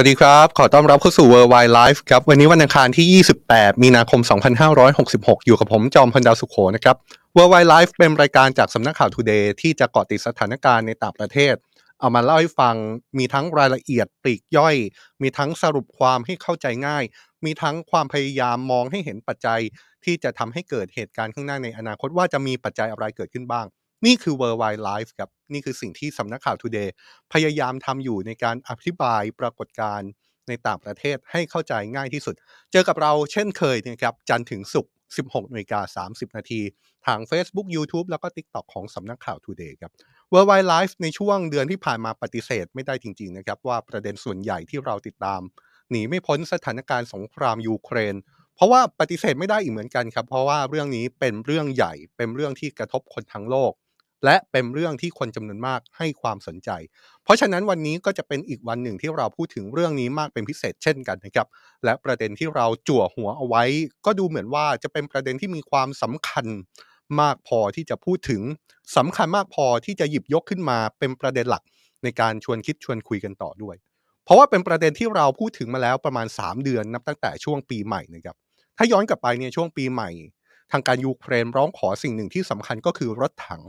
สวัสดีครับ ขอต้อนรับเข้าสู่ Worldwide Life ครับ วันนี้วันอังคารที่ 28 มีนาคม 2566 อยู่กับผมจอมพันดาวสุขโขนะครับ Worldwide Life เป็นรายการจากสำนักข่าว Today ที่จะเกาะติดสถานการณ์ในต่างประเทศ เอามาเล่าให้ฟัง มีทั้งรายละเอียดปลีกย่อย มีทั้งสรุปความให้เข้าใจง่าย มีทั้งความพยายามมองให้เห็นปัจจัย ที่จะทำให้เกิดเหตุการณ์ข้างหน้าในอนาคตว่าจะมีปัจจัยอะไรเกิดขึ้นบ้าง นี่คือ Worldwide Life ครับ นี่คือสิ่งที่สำนักข่าว Today พยายามทำอยู่ในการอธิบายปรากฏการณ์ในต่างประเทศให้เข้าใจง่ายที่สุด เจอกับเราเช่นเคยนะครับ จันทร์ถึงศุกร์ 16นาฬิกา30 นาที ทาง Facebook YouTube แล้วก็ TikTok ของสำนักข่าว Today ครับ Worldwide Life ในช่วงเดือนที่ผ่านมาปฏิเสธไม่ได้จริง ๆ นะครับ ว่าประเด็นส่วนใหญ่ที่เราติดตาม หนีไม่พ้นสถานการณ์สงครามยูเครนเพราะว่าปฏิเสธไม่ได้อีกเหมือนกันครับ เพราะว่าเรื่องนี้เป็นเรื่องใหญ่เป็นเรื่องที่กระทบคนทั้งโลก และเป็นเรื่องที่คนจำนวนมากให้ความสนใจ เพราะฉะนั้นวันนี้ก็จะเป็นอีกวันหนึ่งที่เราพูดถึงเรื่องนี้มากเป็นพิเศษเช่นกันนะครับ และประเด็นที่เราจั่วหัวเอาไว้ ก็ดูเหมือนว่าจะเป็นประเด็นที่มีความสำคัญมากพอที่จะพูดถึงสำคัญมากพอที่จะหยิบยกขึ้นมาเป็นประเด็นหลักในการชวนคิดชวนคุยกันต่อด้วย เพราะว่าเป็นประเด็นที่เราพูดถึงมาแล้วประมาณ 3 เดือนนับตั้งแต่ช่วงปีใหม่นะครับถ้าย้อนกลับไปเนี่ยช่วงปีใหม่ ทางการยูเครนร้องขอสิ่งหนึ่งที่สำคัญก็คือรถถัง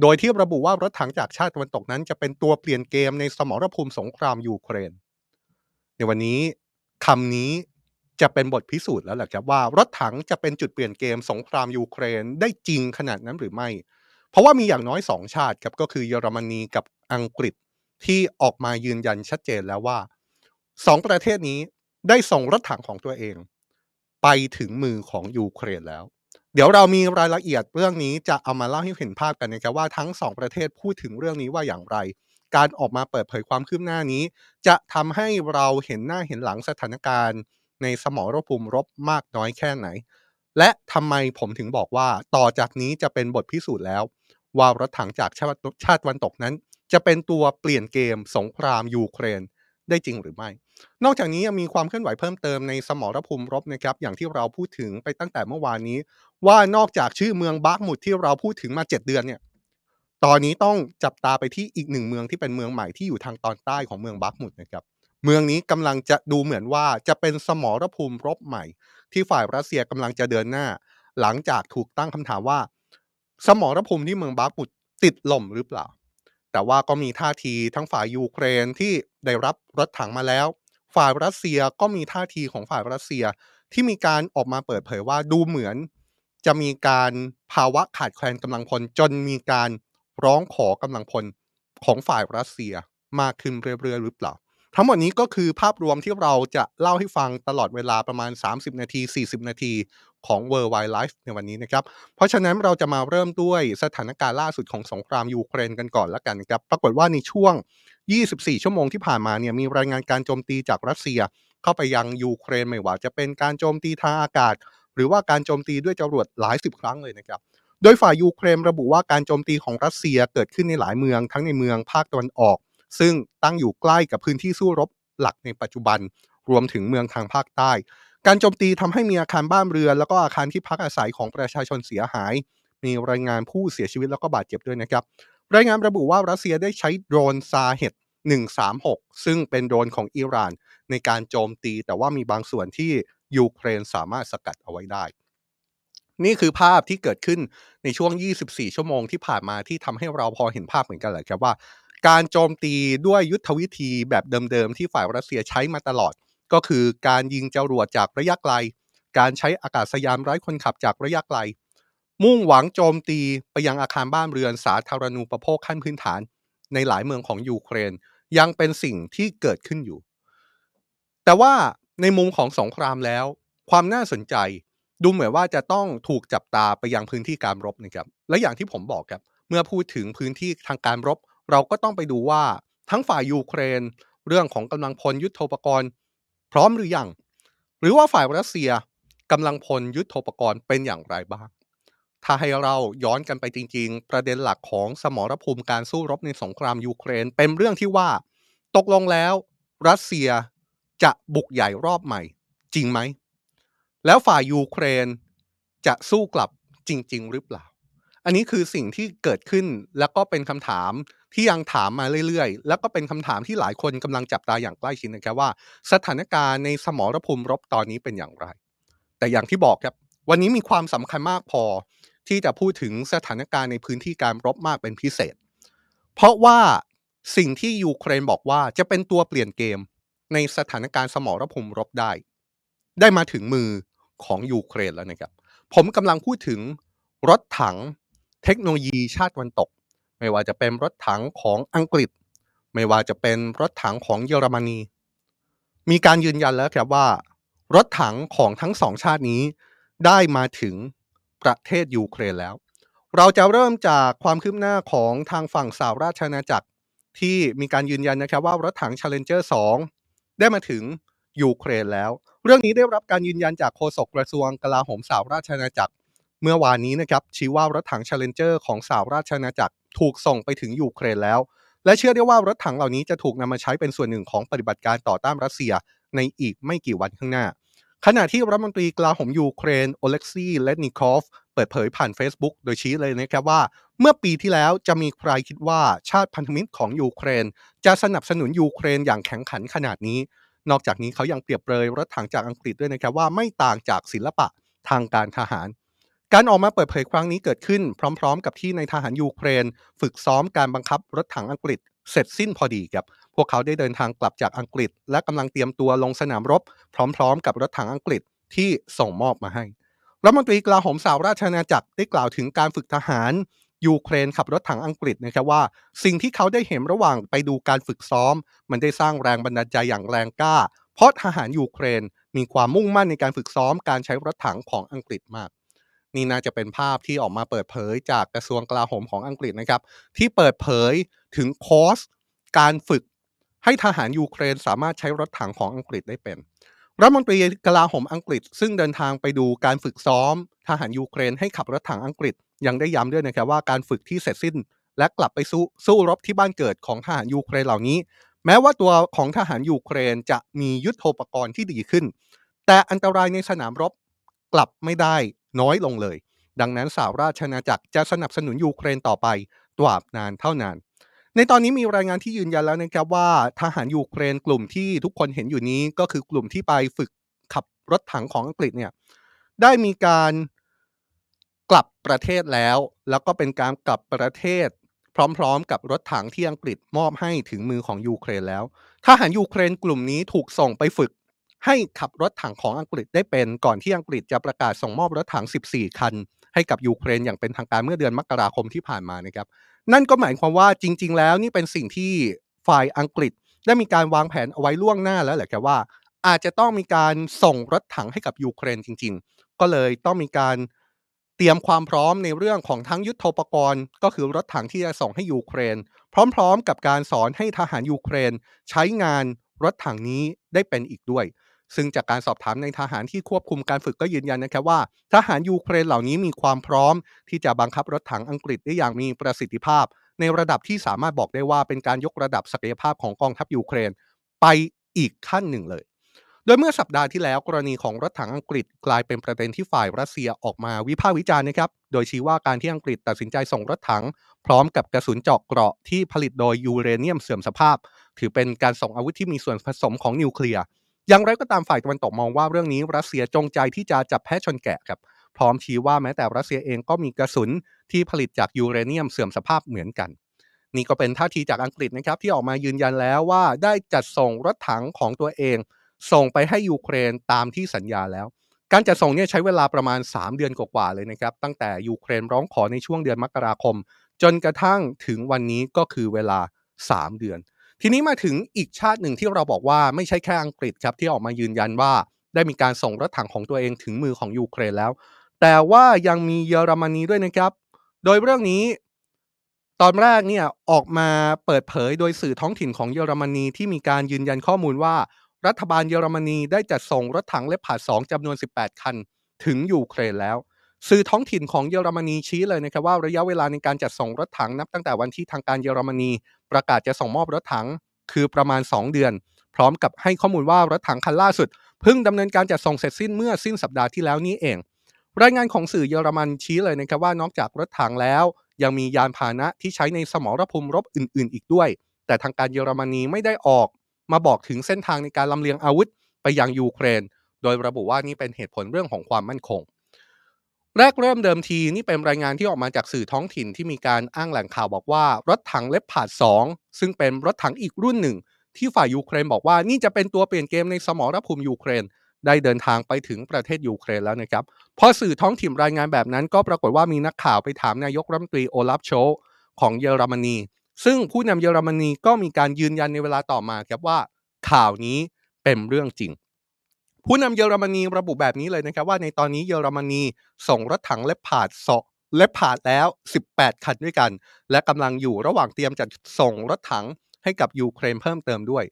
โดยที่ระบุว่ารถถังจากชาติตะวันตกนั้นจะเป็นตัวเปลี่ยนเกมในสมรภูมิสงครามยูเครน ในวันนี้คำนี้จะเป็นบทพิสูจน์แล้วแหละครับว่ารถถังจะเป็นจุดเปลี่ยนเกมสงครามยูเครนได้จริงขนาดนั้นหรือไม่ เพราะว่ามีอย่างน้อยสองชาติครับก็คือเยอรมนีกับอังกฤษที่ออกมายืนยันชัดเจนแล้วว่าสองประเทศนี้ได้ส่งรถถังของตัวเอง ไปถึงมือของยูเครนแล้ว เดี๋ยวเรามีรายละเอียดเรื่องนี้จะเอามาเล่าให้เห็นภาพกันนะครับว่าทั้งสองประเทศพูดถึงเรื่องนี้ว่าอย่างไร การออกมาเปิดเผยความคืบหน้านี้ จะทำให้เราเห็นหน้าเห็นหลังสถานการณ์ ในสมรภูมิรบมากน้อยแค่ไหน และทำไมผมถึงบอกว่าต่อจากนี้จะเป็นบทพิสูจน์แล้ว ว่ารถถังจากชาติชาติวันตกนั้น จะเป็นตัวเปลี่ยนเกมสงครามยูเครนได้จริงหรือไม่ นอกจากนี้ยังมีความเคลื่อนไหวเพิ่มเติมในสมรภูมิรบนะครับ อย่างที่เราพูดถึงไปตั้งแต่เมื่อวานนี้ ว่านอกจากชื่อเมืองบาร์กมุดที่เราพูดถึงมา7เดือนเนี่ย ตอนนี้ต้องจับตาไปที่อีกหนึ่งเมืองที่เป็นเมืองใหม่ที่อยู่ทางตอนใต้ของเมืองบาร์กมุดนะครับ เมืองนี้กำลังจะดูเหมือนว่าจะเป็นสมรภูมิรบใหม่ ที่ฝ่ายรัสเซียกำลังจะเดินหน้า หลังจากถูกตั้งคำถามว่า สมรภูมิที่เมืองบาร์กมุดติดลมหรือเปล่า แต่ว่าก็มีท่าทีทั้งฝ่ายยูเครนที่ได้รับรถถังมาแล้ว ฝ่ายรัสเซียก็มีท่าทีของฝ่ายรัสเซียที่มีการออกมาเปิดเผยว่าดูเหมือน จะมีการภาวะขาดแคลนกำลังพล จนมีการร้องขอกำลังพลของฝ่ายรัสเซียมากขึ้นเรื่อยๆหรือเปล่า ทั้งหมดนี้ก็คือภาพรวมที่เราจะเล่าให้ฟังตลอดเวลาประมาณ 30 นาที 40 นาทีของ World Wide Life ในวันนี้นะครับ เพราะฉะนั้นเราจะมาเริ่มด้วยสถานการณ์ล่าสุดของสงครามยูเครนกันก่อนละกันครับ ปรากฏว่าในช่วง 24 ชั่วโมงที่ผ่านมาเนี่ยมีรายงานการโจมตีจากรัสเซีย เข้าไปยังยูเครนไม่ว่าจะเป็นการโจมตีทางอากาศ หรือว่าการโจมตีด้วยจรวดหลายสิบครั้งเลยนะครับโดยฝ่ายยูเครนระบุว่าการโจมตีของรัสเซียเกิดขึ้นในหลายเมืองทั้งในเมืองภาคตะวันออก ซึ่งตั้งอยู่ใกล้กับพื้นที่สู้รบหลักในปัจจุบัน รวมถึงเมืองทางภาคใต้ การโจมตีทำให้มีอาคารบ้านเรือนแล้วก็อาคารที่พักอาศัยของประชาชนเสียหาย มีรายงานผู้เสียชีวิตแล้วก็บาดเจ็บด้วยนะครับรายงานระบุว่ารัสเซียได้ใช้โดรนซาเฮต 136 ซึ่งเป็นโดรนของอิหร่านในการโจมตี แต่ว่ามีบางส่วนที่ยูเครนสามารถสกัดเอาไว้ได้ นี่คือภาพที่เกิดขึ้นในช่วง 24 ชั่วโมงที่ผ่านมาที่ทำให้เราพอเห็นภาพเหมือนกันแหละครับว่า การโจมตีด้วยยุทธวิธีแบบเดิมๆที่ฝ่ายรัสเซียใช้มาตลอด ก็คือการยิงจรวดจากระยะไกล การใช้อากาศยานไร้คนขับจากระยะไกลมุ่งหวังโจมตีไปยังอาคารบ้านเรือนสาธารณูปโภคขั้นพื้นฐาน ในหลายเมืองของยูเครน ยังเป็นสิ่งที่เกิดขึ้นอยู่ แต่ว่าในมุมของสงครามแล้ว ความน่าสนใจดูเหมือนว่าจะต้องถูกจับตาไปยังพื้นที่การรบนะครับ และอย่างที่ผมบอกครับ เมื่อพูดถึงพื้นที่ทางการรบ เราก็ต้องไปดูว่าทั้งฝ่ายยูเครน เรื่องของกำลังพลยุทโธปกรณ์ พร้อมหรือยัง หรือว่าฝ่ายรัสเซียกำลังพลยุทโธปกรณ์เป็นอย่างไรบ้าง ถ้าให้เราย้อนกันไปจริง ๆ ประเด็นหลักของสมรภูมิการสู้รบในสงครามยูเครน เป็นเรื่องที่ว่า ตกลงแล้ว รัสเซียจะบุกใหญ่รอบใหม่ จริงไหม แล้วฝ่ายยูเครนจะสู้กลับจริง ๆ หรือเปล่า อันนี้คือสิ่งที่เกิดขึ้นแล้วก็เป็นคำถามที่ยังถามมาเรื่อยๆ แล้วก็เป็นคำถามที่หลายคนกำลังจับตาอย่างใกล้ชิดนะครับว่า สถานการณ์ในสมรภูมิรบตอนนี้เป็นอย่างไร แต่อย่างที่บอกครับ วันนี้มีความสำคัญมากพอ ที่จะพูดถึงสถานการณ์ในพื้นที่การรบมากเป็นพิเศษ เพราะว่าสิ่งที่ยูเครนบอกว่าจะเป็นตัวเปลี่ยนเกมในสถานการณ์สมรภูมิรบได้ ได้มาถึงมือของยูเครนแล้วนะครับ ผมกำลังพูดถึงรถถังเทคโนโลยีชาติตะวันตก ไม่ว่าจะเป็นรถถังของอังกฤษ ไม่ว่าจะเป็นรถถังของเยอรมนี มีการยืนยันแล้วครับว่า รถถังของทั้งสองชาตินี้ได้มาถึง ประเทศยูเครนแล้ว เราจะเริ่มจากความคืบหน้าของทางฝั่งสหราชอาณาจักรที่มีการยืนยันนะครับว่ารถถัง Challenger 2 ได้มาถึงยูเครนแล้ว เรื่องนี้ได้รับการยืนยันจากโฆษกกระทรวงกลาโหมสหราชอาณาจักร เมื่อวานนี้นะครับชี้ว่ารถถัง Challenger ของสหราชอาณาจักรถูกส่งไปถึงยูเครนแล้ว และเชื่อได้ว่ารถถังเหล่านี้จะถูกนำมาใช้เป็นส่วนหนึ่งของปฏิบัติการต่อต้านรัสเซียในอีกไม่กี่วันข้างหน้า ขณะที่รัฐมนตรีกลาโหมยูเครนโอเล็กซีเรซนิคอฟเปิดเผยผ่าน Facebook โดยชี้เลยนะครับว่า เมื่อปีที่แล้วจะมีใครคิดว่าชาติพันธมิตรของยูเครน จะสนับสนุนยูเครนอย่างแข็งขันขนาดนี้ นอกจากนี้เขายังเปรียบเปรยรถถังจากอังกฤษด้วยนะครับว่าไม่ต่างจากศิลปะทางการทหาร การออกมาเปิดเผยครั้งนี้เกิดขึ้น พร้อม ๆ กับที่ในทหารยูเครน ฝึกซ้อมการบังคับรถถังอังกฤษเสร็จสิ้นพอดีครับ พวกเขาได้เดินทางกลับจากอังกฤษ และกำลังเตรียมตัวลงสนามรบ พร้อมๆ กับรถถังอังกฤษที่ส่งมอบมาให้รัฐมนตรีกลาโหมสาวราชอาณาจักรได้กล่าวถึงการฝึกทหารยูเครนขับรถถังอังกฤษนะครับว่า สิ่งที่เขาได้เห็นระหว่างไปดูการฝึกซ้อม มันได้สร้างแรงบันดาลใจอย่างแรงกล้า เพราะทหารยูเครนมีความมุ่งมั่นในการฝึกซ้อมการใช้รถถังของอังกฤษมาก นี่น่าจะเป็นภาพที่ออกมาเปิดเผยจากกระทรวงกลาโหมของอังกฤษนะครับ ที่เปิดเผยถึงคอร์สการฝึก ให้ทหารยูเครนสามารถใช้รถถังของอังกฤษได้เป็นรัฐมนตรีกลาโหมอังกฤษ ซึ่งเดินทางไปดูการฝึกซ้อม ทหารยูเครนให้ขับรถถังอังกฤษยังได้ย้ำด้วยนะครับว่าการฝึกที่เสร็จสิ้น และกลับไปสู้สู้รบที่บ้านเกิดของทหารยูเครนเหล่านี้ แม้ว่าตัวของทหารยูเครนจะมียุทโธปกรณ์ที่ดีขึ้น แต่อันตรายในสนามรบกลับไม่ได้น้อยลงเลย ดังนั้นสหราชอาณาจักรจะสนับสนุนยูเครนต่อไปตราบนานเท่านาน ในตอนนี้มีรายงานที่ยืนยันแล้วนะครับว่าทหารยูเครนกลุ่มที่ทุกคนเห็นอยู่นี้ก็คือกลุ่มที่ไปฝึกขับรถถังของอังกฤษเนี่ยได้มีการกลับประเทศแล้ว แล้วก็เป็นการกลับประเทศ พร้อมๆ กับรถถังที่อังกฤษมอบให้ถึงมือของยูเครนแล้วทหารยูเครนกลุ่มนี้ถูกส่งไปฝึกให้ขับรถถังของอังกฤษได้เป็น ก่อนที่อังกฤษจะประกาศส่งมอบรถถัง 14 คัน ให้กับยูเครนอย่างเป็นทางการเมื่อเดือนมกราคมที่ผ่านมานะครับ นั่นก็หมายความว่าจริง ๆ แล้วนี่เป็นสิ่งที่ฝ่ายอังกฤษได้มีการวางแผนเอาไว้ล่วงหน้าแล้วแหละครับว่า อาจจะต้องมีการส่งรถถังให้กับยูเครนจริง ๆ ก็เลยต้องมีการเตรียมความพร้อมในเรื่องของทั้งยุทโธปกรณ์ ก็คือรถถังที่จะส่งให้ยูเครน พร้อม ๆ กับการสอนให้ทหารยูเครน ใช้งานรถถังนี้ได้เป็นอีกด้วย ซึ่งจากการสอบถามในทหารที่ควบคุมการฝึกก็ยืนยันนะครับว่า ทหารยูเครนเหล่านี้มีความพร้อม ที่จะบังคับรถถังอังกฤษได้อย่างมีประสิทธิภาพ ในระดับที่สามารถบอกได้ว่าเป็นการยกระดับศักยภาพของกองทัพยูเครน ไปอีกขั้นหนึ่งเลย โดยเมื่อสัปดาห์ที่แล้วกรณีของรถถังอังกฤษกลายเป็นประเด็นที่ฝ่ายรัสเซียออกมาวิพากษ์วิจารณ์นะครับ โดยชี้ว่าการที่อังกฤษตัดสินใจส่งรถถัง พร้อมกับกระสุนเจาะเกราะที่ผลิตโดยยูเรเนียมเสื่อมสภาพ ถือเป็นการส่งอาวุธที่มีส่วนผสมของนิวเคลียร์ อย่างไรก็ตามฝ่ายตะวันตกมองว่าเรื่องนี้รัสเซียจงใจที่จะจับแพะชนแกะครับ พร้อมชี้ว่าแม้แต่รัสเซียเองก็มีกระสุนที่ผลิตจากยูเรเนียมเสื่อมสภาพเหมือนกัน นี่ก็เป็นท่าทีจากอังกฤษนะครับที่ออกมายืนยันแล้วว่าได้จัดส่งรถถังของตัวเอง ส่งไปให้ยูเครนตามที่สัญญาแล้ว การจัดส่งเนี่ยใช้เวลาประมาณ 3 เดือนกว่าๆเลยนะครับตั้งแต่ยูเครนร้องขอในช่วงเดือนมกราคม จนกระทั่งถึงวันนี้ก็คือเวลา 3 เดือน ทีนี้มาถึงอีกชาติหนึ่งที่เราบอกว่าไม่ใช่แค่อังกฤษครับที่ออกมายืนยันว่า ได้มีการส่งรถถังของตัวเองถึงมือของยูเครนแล้ว แต่ว่ายังมีเยอรมนีด้วยนะครับ โดยเรื่องนี้ ตอนแรกเนี่ยออกมาเปิดเผยโดยสื่อท้องถิ่นของเยอรมนีที่มีการยืนยันข้อมูลว่า รัฐบาลเยอรมนีได้จัดส่งรถถัง Leopard 2จำนวน 18 คัน ถึงยูเครนแล้วสื่อท้องถิ่นของเยอรมนีชี้เลยนะครับว่าระยะเวลาในการจัดส่งรถถังนับตั้งแต่วันที่ทางการเยอรมนี ประกาศจะส่งมอบรถถังคือประมาณ 2 เดือน พร้อมกับให้ข้อมูลว่ารถถังคันล่าสุดเพิ่งดำเนินการจัดส่งเสร็จสิ้นเมื่อสิ้นสัปดาห์ที่แล้วนี้เอง รายงานของสื่อเยอรมันชี้เลยนะครับว่านอกจากรถถังแล้ว ยังมียานพาหนะที่ใช้ในสมรภูมิรบอื่น ๆ อีกด้วย แต่ทางการเยอรมนีไม่ได้ออก มาบอกถึงเส้นทางในการลำเลียงอาวุธไปยังยูเครน โดยระบุว่านี่เป็นเหตุผลเรื่องของความมั่นคง แรกเริ่มเดิมทีนี่เป็นรายงานที่ออกมาจากสื่อท้องถิ่นที่มีการอ้างแหล่งข่าวบอกว่ารถถังเลปพาด 2 ซึ่งเป็นรถถังอีกรุ่นหนึ่ง ที่ฝ่ายยูเครนบอกว่านี่จะเป็นตัวเปลี่ยนเกมในสมรภูมิยูเครน ได้เดินทางไปถึงประเทศยูเครนแล้วนะครับพอสื่อท้องถิ่นรายงานแบบนั้นก็ปรากฏว่ามีนักข่าวไปถามนายกรัฐมนตรีโอลาฟโชของเยอรมนี ซึ่งผู้นำเยอรมนีก็มีการยืนยันในเวลาต่อมาครับว่า ข่าวนี้เป็นเรื่องจริง ผู้นำเยอรมนีระบุแบบนี้เลยนะครับว่าในตอนนี้เยอรมนีส่งรถถังเลปพาดสเลปพาดแล้ว 18 คันด้วยกัน และกำลังอยู่ระหว่างเตรียมจัดส่งรถถังให้กับยูเครนเพิ่มเติมด้วย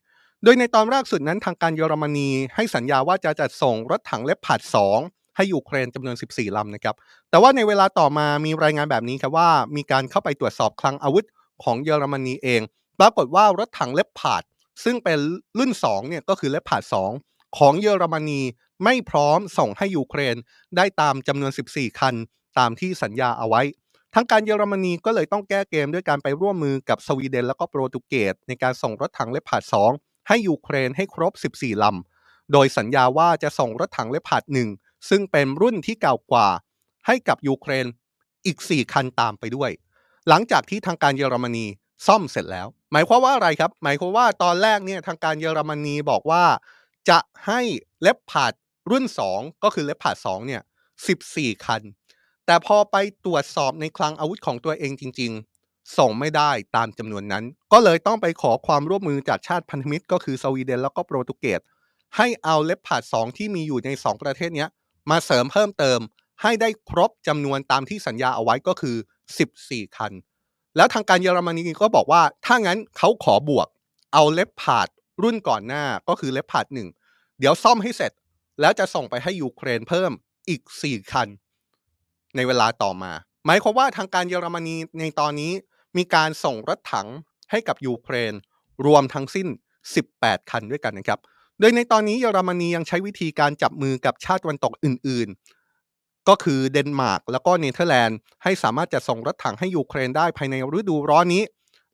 โดยในตอนแรกสุดนั้นทางการเยอรมนีให้สัญญาว่าจะจัดส่งรถถังเลปพาด2ให้ยูเครนจำนวน 14 ลำนะครับ แต่ว่าในเวลาต่อมามีรายงานแบบนี้ครับว่า มีการเข้าไปตรวจสอบคลังอาวุธของเยอรมนีเอง ปรากฏว่ารถถังเลปพาดซึ่งเป็นรุ่น2เนี่ยก็คือเลปพาด2 ของเยอรมนีไม่พร้อมส่งให้ยูเครนได้ตามจำนวน 14 คันตามที่สัญญาเอาไว้ทางการเยอรมนีก็เลยต้องแก้เกมด้วยการไปร่วมมือกับสวีเดนแล้วก็โปรตุเกสในการส่งรถถังเลปพาด2ให้ยูเครนให้ครบ 14 ลำ โดยสัญญาว่าจะส่งรถถังเลปพาด1ซึ่งเป็นรุ่นที่เก่ากว่า ให้กับยูเครนอีก 4 คันตามไปด้วย หลังจากที่ทางการเยอรมนีซ่อมเสร็จแล้ว หมายความว่าอะไรครับ หมายความว่าตอนแรกเนี่ยทางการเยอรมนีบอกว่า จะให้เล็บผาดรุ่น 2 ก็คือเล็บผาด2เนี่ย14 คัน แต่พอไปตรวจสอบในคลังอาวุธของตัวเองจริง ๆ ส่งไม่ได้ตามจำนวนนั้น ก็เลยต้องไปขอความร่วมมือจากชาติพันธมิตร ก็คือสวีเดนแล้วก็โปรตุเกสให้เอาเล็บผาด2ที่มีอยู่ใน 2 ประเทศนี้มาเสริมเพิ่มเติม ให้ได้ครบจำนวนตามที่สัญญาเอาไว้ก็คือ 14 คัน แล้วทางการเยอรมนีก็บอกว่าถ้างั้นเขาขอบวกเอา Leopard รุ่นก่อนหน้าก็คือ Leopard หนึ่งเดี๋ยวซ่อมให้เสร็จ แล้วจะส่งไปให้ยูเครนเพิ่มอีก 4 คัน ในเวลาต่อมา หมายความว่าทางการเยอรมนีในตอนนี้มีการส่งรถถังให้กับยูเครน รวมทั้งสิ้น 18 คันด้วยกันนะครับ โดยในตอนนี้เยอรมนียังใช้วิธีการจับมือกับชาติวันตกอื่น ๆ ก็คือเดนมาร์กแล้วก็เนเธอร์แลนด์ให้สามารถจะส่งรถถังให้ยูเครนได้ภายในฤดูร้อนนี้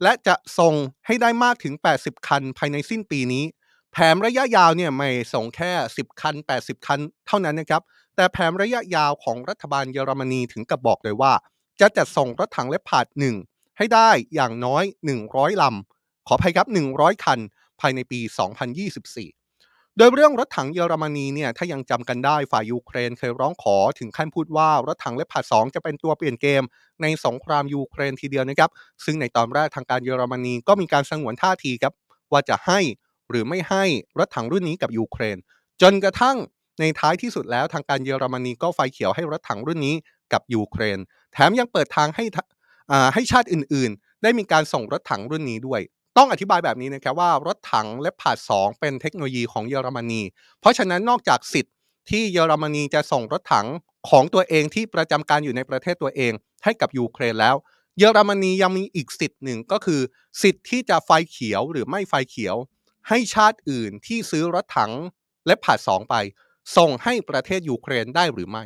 และจะส่งให้ได้มากถึง 80 คันภายในสิ้นปีนี้ แผนระยะยาวเนี่ยไม่ส่งแค่ 10 คัน 80 คัน เท่านั้นนะครับ แต่แผนระยะยาวของรัฐบาลเยอรมนีถึงกับบอกเลยว่า จะจัดส่งรถถังเลปพาดหนึ่งให้ได้อย่างน้อย 100 ลำ ขออภัยครับ 100 คัน ภายในปี 2024 โดยเรื่องรถถังเยอรมนีเนี่ยถ้ายังจำกันได้ฝ่ายยูเครนเคยร้องขอถึงขั้นพูดว่ารถถังเลปพาด2จะเป็นตัวเปลี่ยนเกม ในสงครามยูเครนทีเดียวนะครับ ซึ่งในตอนแรกทางการเยอรมนีก็มีการสงวนท่าทีครับว่าจะให้หรือไม่ให้รถถังรุ่นนี้กับยูเครน จนกระทั่งในท้ายที่สุดแล้วทางการเยอรมนีก็ไฟเขียวให้รถถังรุ่นนี้กับยูเครน แถมยังเปิดทางให้ให้ชาติอื่น ๆ ได้มีการส่งรถถังรุ่นนี้ด้วย ต้องอธิบายแบบนี้นะครับว่ารถถังเลปพาด2เป็นเทคโนโลยีของเยอรมนี เพราะฉะนั้นนอกจากสิทธิ์ที่เยอรมนีจะส่งรถถังของตัวเองที่ประจำการอยู่ในประเทศตัวเองให้กับยูเครนแล้ว เยอรมนียังมีอีกสิทธิ์หนึ่งก็คือ สิทธิ์ที่จะไฟเขียวหรือไม่ไฟเขียว ให้ชาติอื่นที่ซื้อรถถัง Leopard 2ไป ส่งให้ประเทศยูเครนได้หรือไม่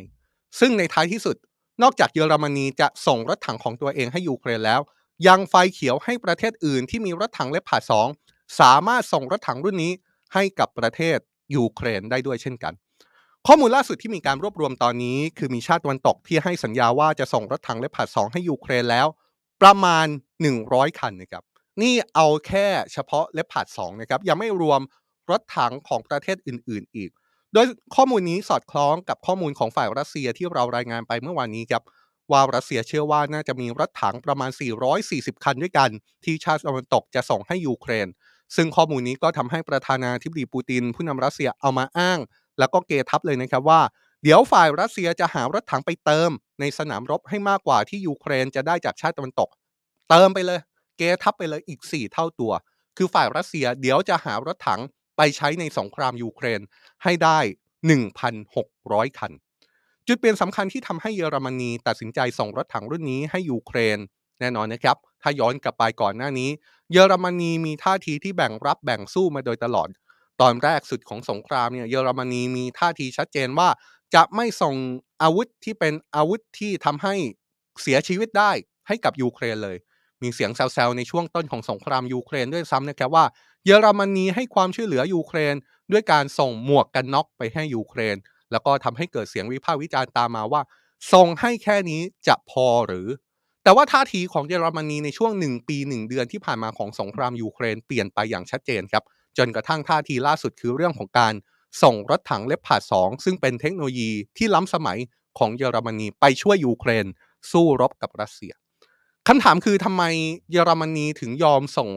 ซึ่งในท้ายที่สุด นอกจากเยอรมนีจะส่งรถถังของตัวเองให้ยูเครนแล้ว ยังไฟเขียวให้ประเทศอื่นที่มีรถถัง Leopard 2สามารถส่งรถถังรุ่นนี้ให้กับประเทศยูเครนได้ด้วยเช่นกัน ข้อมูลล่าสุดที่มีการรวบรวมตอนนี้ คือมีชาติตะวันตกที่ให้สัญญาว่าจะส่งรถถังเลปพาด2ให้ยูเครนแล้ว ประมาณ 100 คันนะครับนี่เอาแค่เฉพาะเลปพาด2นะครับยังไม่รวมรถถังของประเทศอื่น ๆ อีก โดยข้อมูลนี้สอดคล้องกับข้อมูลของฝ่ายรัสเซียที่เรารายงานไปเมื่อวานนี้ครับ ว่ารัสเซียเชื่อว่าน่าจะมีรถถังประมาณ 440 คันด้วยกัน ที่ชาติตะวันตกจะส่งให้ยูเครน ซึ่งข้อมูลนี้ก็ทำให้ประธานาธิบดีปูติน ผู้นำรัสเซียเอามาอ้าง แล้วก็เกทับเลยนะครับว่า เดี๋ยวฝ่ายรัสเซียจะหารถถังไปเติม ในสนามรบให้มากกว่าที่ยูเครนจะได้จากชาติตะวันตก เติมไปเลย เกทับไปเลยอีก 4 เท่าตัว คือฝ่ายรัสเซียเดี๋ยวจะหารถถังไปใช้ในสงครามยูเครนให้ได้ 1,600 คัน จุดเปลี่ยนสำคัญที่ทำให้เยอรมนีตัดสินใจส่งรถถังรุ่นนี้ให้ยูเครน แน่นอนนะครับ ถ้าย้อนกลับไปก่อนหน้านี้ เยอรมนีมีท่าทีที่แบ่งรับแบ่งสู้มาโดยตลอด ตอนแรกสุดของสงครามเนี่ยเยอรมนีมีท่าทีชัดเจนว่า จะไม่ส่งอาวุธที่เป็นอาวุธที่ทำให้เสียชีวิตได้ให้กับยูเครนเลย มีเสียงแซวๆในช่วงต้นของสงครามยูเครนด้วยซ้ำนะครับว่า เยอรมนีให้ความช่วยเหลือยูเครน ด้วยการส่งหมวกกันน็อกไปให้ยูเครน แล้วก็ทำให้เกิดเสียงวิพากษ์วิจารณ์ตามมาว่าส่งให้แค่นี้จะพอหรือ แต่ว่าท่าทีของเยอรมนีในช่วง 1 ปี 1 เดือนที่ผ่านมาของสงครามยูเครนเปลี่ยนไปอย่างชัดเจนครับ จนกระทั่งท่าทีล่าสุดคือเรื่องของการส่งรถถัง Leopard 2ซึ่งเป็นเทคโนโลยีที่ล้ำสมัยของเยอรมนีไปช่วยยูเครน สู้รบกับรัสเซียคำถามคือทำไมเยอรมนีถึงยอมส่ง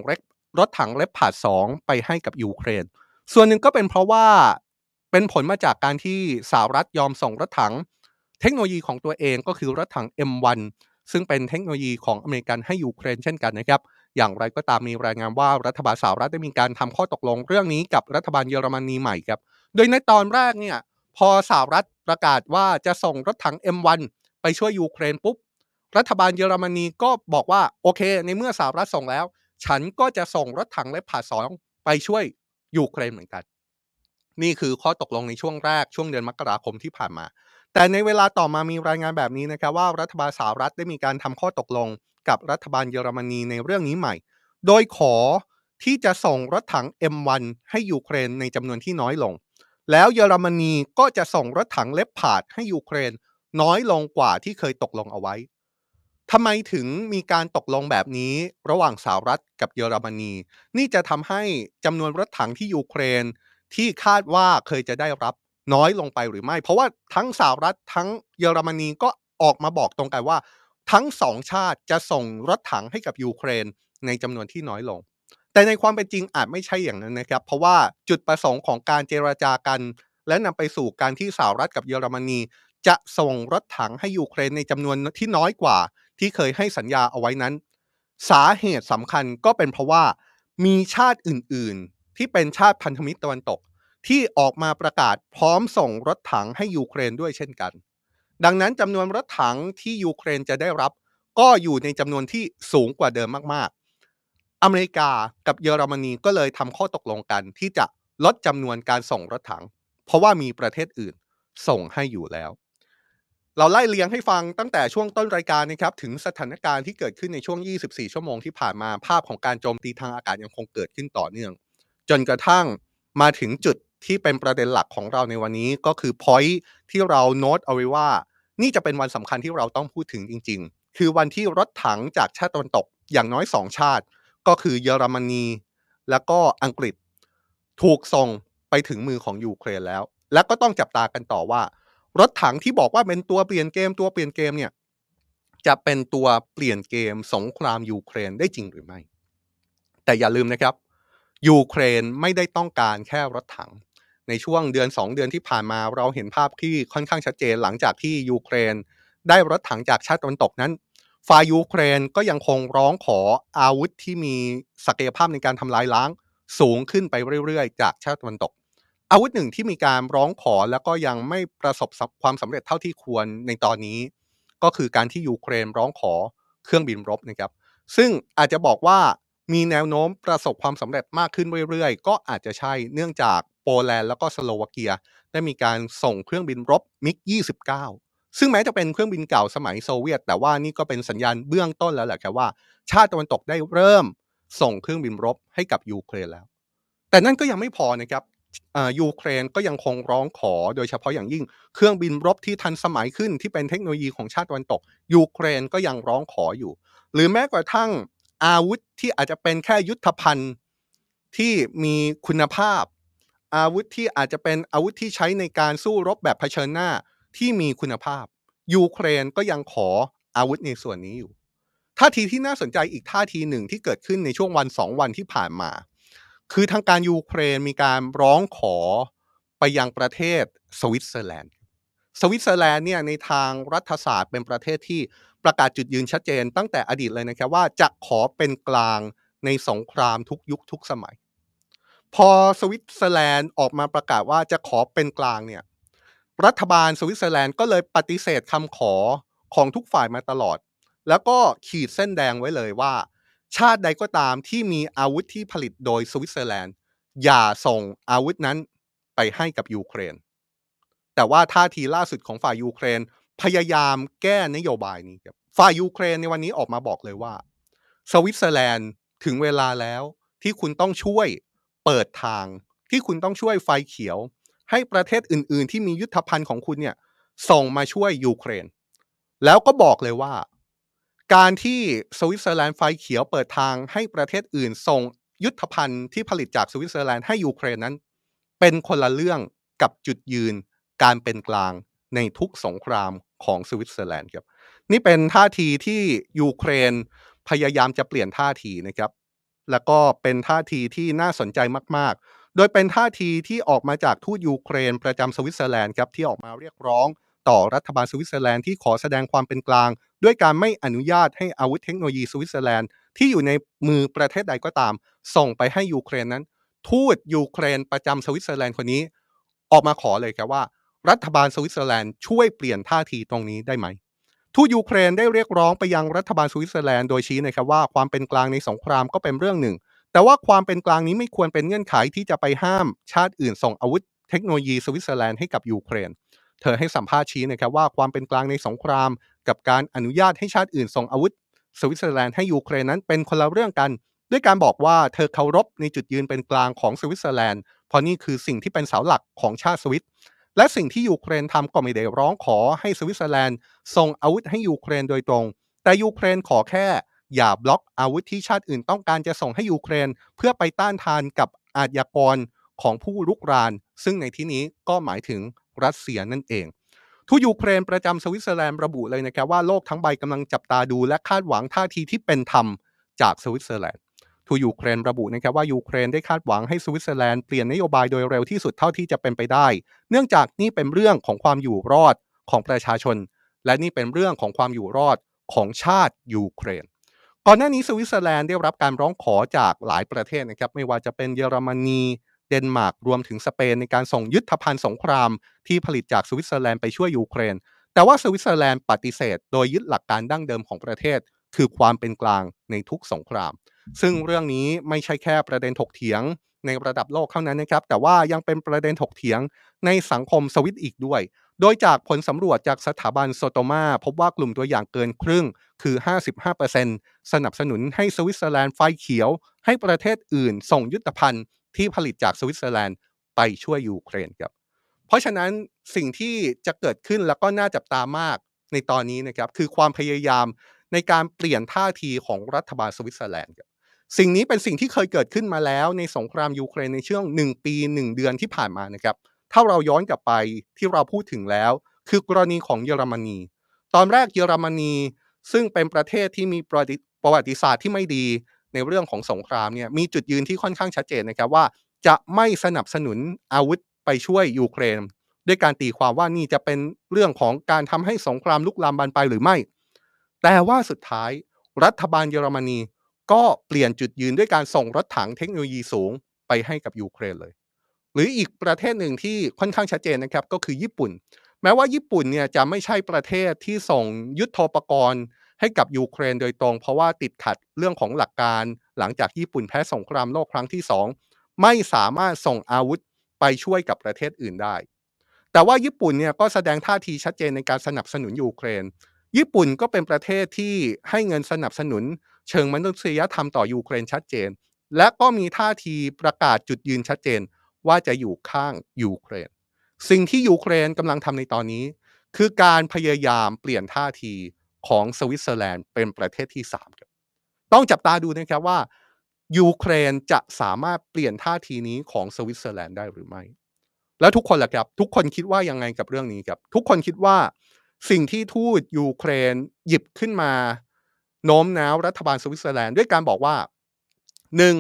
รถถัง Leopard 2ไปให้กับยูเครน ส่วนหนึ่งก็เป็นเพราะว่า เป็นผลมาจากการที่สหรัฐยอมส่งรถถัง เทคโนโลยีของตัวเองก็คือรถถัง M1 ซึ่งเป็นเทคโนโลยีของอเมริกันให้ยูเครนเช่นกันนะครับ อย่างไรก็ตามมีรายงานว่ารัฐบาลสหรัฐได้มีการทำข้อตกลงเรื่องนี้กับรัฐบาลเยอรมนีใหม่ครับ โดยในตอนแรกเนี่ยพอสหรัฐประกาศว่าจะส่งรถถัง M1 ไปช่วยยูเครนปุ๊บ รัฐบาลเยอรมนีก็บอกว่าโอเค ในเมื่อสหรัฐส่งแล้ว ฉันก็จะส่งรถถังและผ่าสองไปช่วยยูเครนเหมือนกัน นี่คือข้อตกลงในช่วงแรกช่วงเดือนมกราคมที่ผ่านมา แต่ในเวลาต่อมามีรายงานแบบนี้นะครับว่ารัฐบาลสหรัฐได้มีการทำข้อตกลงกับรัฐบาลเยอรมนีในเรื่องนี้ใหม่ โดยขอที่จะส่งรถถัง M1 ให้ยูเครนในจำนวนที่น้อยลง แล้วเยอรมนีก็จะส่งรถถัง Leopard ให้ยูเครนน้อยลงกว่าที่เคยตกลงเอาไว้ทำไมถึงมีการตกลงแบบนี้ระหว่างสหรัฐกับเยอรมนี นี่จะทำให้จำนวนรถถังที่ยูเครน ที่คาดว่าเคยจะได้รับน้อยลงไปหรือไม่ เพราะว่าทั้งสหรัฐทั้งเยอรมนีก็ออกมาบอกตรงกันว่า ทั้งสองชาติจะส่งรถถังให้กับยูเครนในจำนวนที่น้อยลง แต่ในความเป็นจริงอาจไม่ใช่อย่างนั้นนะครับ เพราะว่าจุดประสงค์ของการเจราจากัน และนำไปสู่การที่สหรัฐกับเยอรมนี จะส่งรถถังให้ยูเครนในจำนวนที่น้อยกว่า ที่เคยให้สัญญาเอาไว้นั้น สาเหตุสำคัญก็เป็นเพราะว่ามีชาติอื่น ที่เป็นชาติพันธมิตรตะวันตก ที่ออกมาประกาศพร้อมส่งรถถังให้ยูเครนด้วยเช่นกัน ดังนั้นจำนวนรถถังที่ยูเครนจะได้รับ ก็อยู่ในจำนวนที่สูงกว่าเดิมมากๆ อเมริกากับเยอรมนีก็เลยทำข้อตกลงกัน ที่จะลดจำนวนการส่งรถถัง เพราะว่ามีประเทศอื่นส่งให้อยู่แล้ว เราไล่เลียงให้ฟังตั้งแต่ช่วงต้นรายการนะครับถึงสถานการณ์ที่เกิดขึ้นในช่วง 24 ชั่วโมงที่ผ่านมาภาพของการโจมตีทางอากาศยังคงเกิดขึ้นต่อเนื่อง จนกระทั่งมาถึงจุดที่เป็นประเด็นหลักของเราในวันนี้ก็คือ point ที่เราโน้ตเอาไว้ว่า นี่จะเป็นวันสำคัญที่เราต้องพูดถึงจริง ๆ คือวันที่รถถังจากชาติตะวันตกอย่างน้อยสองชาติ ก็คือเยอรมนี และก็อังกฤษ ถูกส่งไปถึงมือของยูเครนแล้ว และก็ต้องจับตากันต่อว่า รถถังที่บอกว่าเป็นตัวเปลี่ยนเกมตัวเปลี่ยนเกมเนี่ยจะเป็นตัวเปลี่ยนเกมสงครามยูเครนได้จริงหรือไม่ แต่อย่าลืมนะครับ ยูเครนไม่ได้ต้องการแค่รถถัง ในช่วงเดือน 2 เดือนที่ผ่านมาเราเห็นภาพที่ค่อนข้างชัดเจนหลังจากที่ยูเครน ได้รถถังจากชาติตะวันตกนั้นฝ่ายยูเครนก็ยังคงร้องขออาวุธที่มีศักยภาพในการทำลายล้าง สูงขึ้นไปเรื่อยๆ จากชาติตะวันตก อาวุธหนึ่งที่มีการร้องขอแล้วก็ยังไม่ประสบความสำเร็จเท่าที่ควรในตอนนี้ ก็คือการที่ยูเครนร้องขอเครื่องบินรบนะครับ ซึ่งอาจจะบอกว่า มีแนวโน้มประสบความสำเร็จมากขึ้นเรื่อยๆ ก็อาจจะใช่เนื่องจากโปแลนด์แล้วก็สโลวาเกีย ได้มีการส่งเครื่องบินรบมิก 29 ซึ่งแม้จะเป็นเครื่องบินเก่าสมัยโซเวียต แต่ว่านี่ก็เป็นสัญญาณเบื้องต้นแล้วแหละครับว่า ชาติตะวันตกได้เริ่มส่งเครื่องบินรบให้กับยูเครนแล้ว แต่นั่นก็ยังไม่พอนะครับยูเครนก็ยังคงร้องขอโดยเฉพาะอย่างยิ่งเครื่องบินรบที่ทันสมัยขึ้นที่เป็นเทคโนโลยีของชาติตะวันตก ยูเครนก็ยังร้องขออยู่ หรือแม้กระทั่ง อาวุธที่อาจจะเป็นแค่ยุทธภัณฑ์ที่มีคุณภาพ อาวุธที่อาจจะเป็นอาวุธที่ใช้ในการสู้รบแบบเผชิญหน้าที่มีคุณภาพ ยูเครนก็ยังขออาวุธในส่วนนี้อยู่ ท่าทีที่น่าสนใจอีกท่าทีหนึ่งที่เกิดขึ้นในช่วงวันสองวันที่ผ่านมา คือทางการยูเครนมีการร้องขอไปยังประเทศสวิตเซอร์แลนด์ สวิตเซอร์แลนด์เนี่ยในทางรัฐศาสตร์เป็นประเทศที่ ประกาศจุดยืนชัดเจนตั้งแต่อดีตเลยนะครับว่าจะขอเป็นกลางในสงครามทุกยุคทุกสมัย พอสวิตเซอร์แลนด์ออกมาประกาศว่าจะขอเป็นกลางเนี่ยรัฐบาลสวิตเซอร์แลนด์ก็เลยปฏิเสธคำขอของทุกฝ่ายมาตลอด แล้วก็ขีดเส้นแดงไว้เลยว่า ชาติใดก็ตามที่มีอาวุธที่ผลิตโดยสวิตเซอร์แลนด์ อย่าส่งอาวุธนั้นไปให้กับยูเครน แต่ว่าท่าทีล่าสุดของฝ่ายยูเครน พยายามแก้นโยบายนี้ครับฝ่ายยูเครนในวันนี้ออกมาบอกเลยว่า สวิตเซอร์แลนด์ถึงเวลาแล้วที่คุณต้องช่วยเปิดทาง ที่คุณต้องช่วยไฟเขียว ให้ประเทศอื่น ๆ ที่มียุทธภัณฑ์ของคุณเนี่ยส่งมาช่วยยูเครน แล้วก็บอกเลยว่า การที่สวิตเซอร์แลนด์ไฟเขียวเปิดทางให้ประเทศอื่นส่งยุทธภัณฑ์ที่ผลิตจากสวิตเซอร์แลนด์ให้ยูเครนนั้น เป็นคนละเรื่องกับจุดยืนการเป็นกลาง ในทุกสงครามของสวิตเซอร์แลนด์ครับนี่เป็นท่าทีที่ยูเครนพยายามจะเปลี่ยนท่าทีนะครับ แล้วก็เป็นท่าทีที่น่าสนใจมาก ๆ โดยเป็นท่าทีที่ออกมาจากทูตยูเครนประจำสวิตเซอร์แลนด์ครับที่ออกมาเรียกร้องต่อรัฐบาลสวิตเซอร์แลนด์ที่ขอแสดงความเป็นกลาง ด้วยการไม่อนุญาตให้อาวุธเทคโนโลยีสวิตเซอร์แลนด์ที่อยู่ในมือประเทศใดก็ตาม ส่งไปให้ยูเครนนั้น ทูตยูเครนประจำสวิตเซอร์แลนด์คนนี้ ออกมาขอเลยครับว่า รัฐบาลสวิตเซอร์แลนด์ช่วยเปลี่ยนท่าทีตรงนี้ได้ไหมทูตยูเครนได้เรียกร้องไปยังรัฐบาลสวิตเซอร์แลนด์โดยชี้นะครับว่าความเป็นกลางในสงครามก็เป็นเรื่องหนึ่ง แต่ว่าความเป็นกลางนี้ไม่ควรเป็นเงื่อนไขที่จะไปห้ามชาติอื่นส่งอาวุธเทคโนโลยีสวิตเซอร์แลนด์ให้กับยูเครน เธอให้สัมภาษณ์ชี้นะครับว่าความเป็นกลางในสงคราม กับการอนุญาตให้ชาติอื่นส่งอาวุธสวิตเซอร์แลนด์ให้ยูเครนนั้นเป็นคนละเรื่องกัน ด้วยการบอกว่าเธอเคารพในจุดยืนเป็นกลางของสวิตเซอร์แลนด์เพราะนี่คือสิ่งที่เป็นเสาหลักของชาติสวิส และสิ่งที่ยูเครนทำก็ไม่ได้ร้องขอให้สวิตเซอร์แลนด์ส่งอาวุธให้ยูเครนโดยตรง แต่ยูเครนขอแค่ อย่าบล็อกอาวุธที่ชาติอื่นต้องการจะส่งให้ยูเครน เพื่อไปต้านทานกับอาชญากรของผู้รุกราน ซึ่งในที่นี้ก็หมายถึงรัสเซียนั่นเองทูตยูเครนประจำสวิตเซอร์แลนด์ระบุเลยนะครับว่าโลกทั้งใบกำลังจับตาดูและคาดหวังท่าทีที่เป็นธรรมจากสวิตเซอร์แลนด์ ทูตยูเครนระบุนะครับว่ายูเครนได้คาดหวังให้สวิตเซอร์แลนด์เปลี่ยนนโยบายโดยเร็วที่สุดเท่าที่จะเป็นไปได้ เนื่องจากนี่เป็นเรื่องของความอยู่รอดของประชาชน และนี่เป็นเรื่องของความอยู่รอดของชาติยูเครน ก่อนหน้านี้สวิตเซอร์แลนด์ได้รับการร้องขอจากหลายประเทศนะครับไม่ว่าจะเป็นเยอรมนีเดนมาร์กรวมถึงสเปนในการส่งยุทธภัณฑ์สงคราม ที่ผลิตจากสวิตเซอร์แลนด์ไปช่วยยูเครน แต่ว่าสวิตเซอร์แลนด์ปฏิเสธ โดยยึดหลักการดั้งเดิมของประเทศ คือความเป็นกลางในทุกสงคราม ซึ่งเรื่องนี้ไม่ใช่แค่ประเด็นถกเถียงในระดับโลกเท่านั้นนะครับ แต่ว่ายังเป็นประเด็นถกเถียงในสังคมสวิสอีกด้วย โดยจากผลสำรวจจากสถาบันโซโตโมพบว่ากลุ่มตัวอย่างเกินครึ่งคือ 55%สนับสนุนให้สวิตเซอร์แลนด์ไฟเขียว ให้ประเทศอื่นส่งยุทธภัณฑ์ที่ผลิตจากสวิตเซอร์แลนด์ไปช่วยยูเครนครับ เพราะฉะนั้นสิ่งที่จะเกิดขึ้นแล้วก็น่าจับตามากในตอนนี้นะครับคือความพยายามในการเปลี่ยนท่าทีของรัฐบาลสวิตเซอร์แลนด์ครับ สิ่งนี้เป็นสิ่งที่เคยเกิดขึ้นมาแล้วในสงครามยูเครนในช่วง 1 ปี 1 เดือนที่ผ่านมานะครับ ถ้าเราย้อนกลับไปที่เราพูดถึงแล้ว คือกรณีของเยอรมนี ตอนแรกเยอรมนี ซึ่งเป็นประเทศที่มีประวัติศาสตร์ที่ไม่ดีในเรื่องของสงครามเนี่ยมีจุดยืนที่ค่อนข้างชัดเจนนะครับว่า จะไม่สนับสนุนอาวุธไปช่วยยูเครน ด้วยการตีความว่านี่จะเป็นเรื่องของการทำให้สงครามลุกลามบานปลายหรือไม่ แต่ว่าสุดท้ายรัฐบาลเยอรมนี ก็เปลี่ยนจุดยืนด้วยการส่งรถถังเทคโนโลยีสูงไปให้กับยูเครนเลย หรืออีกประเทศหนึ่งที่ค่อนข้างชัดเจนนะครับก็คือญี่ปุ่น แม้ว่าญี่ปุ่นเนี่ยจะไม่ใช่ประเทศที่ส่งยุทโธปกรณ์ ให้กับยูเครนโดยตรง เพราะว่าติดขัดเรื่องของหลักการ หลังจากญี่ปุ่นแพ้สงครามโลกครั้งที่สองไม่สามารถส่งอาวุธไปช่วยกับประเทศอื่นได้ แต่ว่าญี่ปุ่นเนี่ยก็แสดงท่าทีชัดเจนในการสนับสนุนยูเครน ญี่ปุ่นก็เป็นประเทศที่ให้เงินสนับสนุน เชิงมนุษยธรรมต่อยูเครนชัดเจน และก็มีท่าทีประกาศจุดยืนชัดเจนว่าจะอยู่ข้างยูเครน สิ่งที่ยูเครนกำลังทำในตอนนี้ คือการพยายามเปลี่ยนท่าทีของสวิตเซอร์แลนด์เป็นประเทศที่3ครับต้องจับตาดูนะครับว่ายูเครนจะสามารถเปลี่ยนท่าทีนี้ของสวิตเซอร์แลนด์ได้หรือไม่ แล้วทุกคนล่ะครับ ทุกคนคิดว่ายังไงกับเรื่องนี้ครับ ทุกคนคิดว่าสิ่งที่ทูตยูเครนหยิบขึ้นมา โน้มน้าวรัฐบาลสวิตเซอร์แลนด์ด้วยการบอกว่าหนึ่ง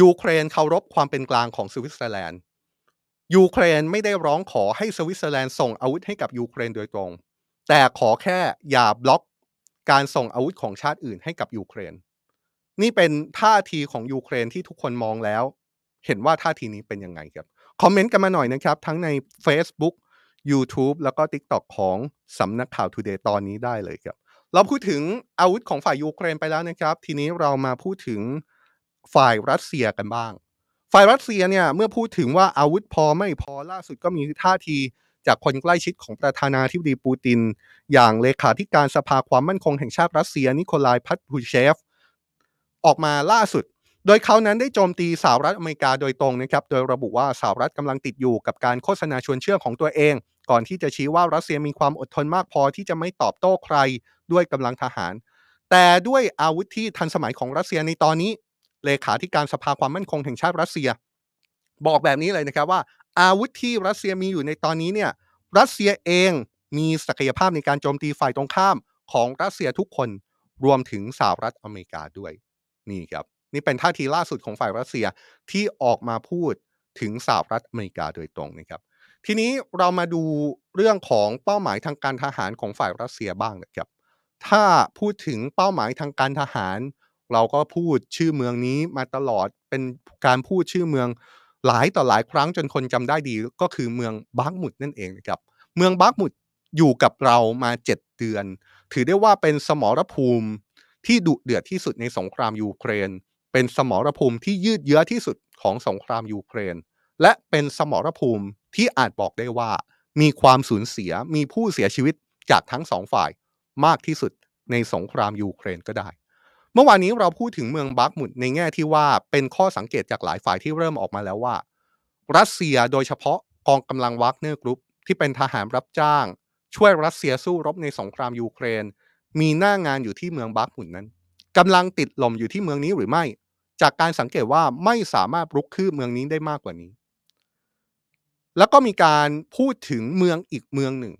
ยูเครนเคารพความเป็นกลางของสวิตเซอร์แลนด์ยูเครนไม่ได้ร้องขอให้สวิตเซอร์แลนด์ส่งอาวุธให้กับยูเครนโดยตรง แต่ขอแค่อย่าบล็อกการส่งอาวุธของชาติอื่นให้กับยูเครน นี่เป็นท่าทีของยูเครนที่ทุกคนมองแล้ว เห็นว่าท่าทีนี้เป็นยังไงครับ คอมเมนต์กันมาหน่อยนะครับ ทั้งใน Facebook YouTube แล้วก็ TikTok ของสำนักข่าว Today ตอนนี้ได้เลยครับ เราพูดถึงอาวุธของฝ่ายยูเครนไปแล้วนะครับ ทีนี้เรามาพูดถึงฝ่ายรัสเซียกันบ้าง ฝ่ายรัสเซียเนี่ยเมื่อพูดถึงว่าอาวุธพอไม่พอล่าสุดก็มีท่าทีจากคนใกล้ชิดของประธานาธิบดีปูติน อย่างเลขาธิการสภาความมั่นคงแห่งชาติรัสเซียนิโคลายพัตพูเชฟ ออกมาล่าสุด โดยเขานั้นได้โจมตีสหรัฐอเมริกาโดยตรงนะครับ โดยระบุว่าสหรัฐกำลังติดอยู่กับการโฆษณาชวนเชื่อของตัวเอง ก่อนที่จะชี้ว่ารัสเซียมีความอดทนมากพอที่จะไม่ตอบโต้ใคร ด้วยกำลังทหาร แต่ด้วยอาวุธที่ทันสมัยของรัสเซียในตอนนี้ เลขาธิการสภาความมั่นคงแห่งชาติรัสเซีย บอกแบบนี้เลยนะครับว่า อาวุธที่รัสเซียมีอยู่ในตอนนี้เนี่ยรัสเซียเองมีศักยภาพในการโจมตีฝ่ายตรงข้ามของรัสเซียทุกคนรวมถึงสหรัฐอเมริกาด้วยนี่ครับนี่เป็นท่าทีล่าสุดของฝ่ายรัสเซียที่ออกมาพูดถึงสหรัฐอเมริกาโดยตรงนะครับ ทีนี้เรามาดูเรื่องของเป้าหมายทางการทหารของฝ่ายรัสเซียบ้างนะครับ ถ้าพูดถึงเป้าหมายทางการทหาร เราก็พูดชื่อเมืองนี้มาตลอดเป็นการพูดชื่อเมืองหลายต่อหลายครั้งจนคนจำได้ดีก็คือเมืองบากมุดนั่นเองนะครับ เมืองบากมุดอยู่กับเรามา 7 เดือน ถือได้ว่าเป็นสมรภูมิที่ดุเดือดที่สุดในสงครามยูเครน เป็นสมรภูมิที่ยืดเยื้อที่สุดของสงครามยูเครน และเป็นสมรภูมิที่อาจบอกได้ว่า มีความสูญเสียมีผู้เสียชีวิตจากทั้งสองฝ่าย มากที่สุดในสงครามยูเครนก็ได้ เมื่อวานนี้เราพูดถึงเมืองบัคมุตในแง่ที่ว่าเป็นข้อสังเกตจากหลายฝ่ายที่เริ่มออกมาแล้วว่า รัสเซียโดยเฉพาะกองกำลังวักเนอร์กรุ๊ปที่เป็นทหารรับจ้าง ช่วยรัสเซียสู้รบในสงครามยูเครน มีหน้างานอยู่ที่เมืองบัคมุตนั้นกำลังติดลมอยู่ที่เมืองนี้หรือไม่ จากการสังเกตว่าไม่สามารถรุกคืบเมืองนี้ได้มากกว่านี้ แล้วก็มีการพูดถึงเมืองอีกเมืองหนึ่ง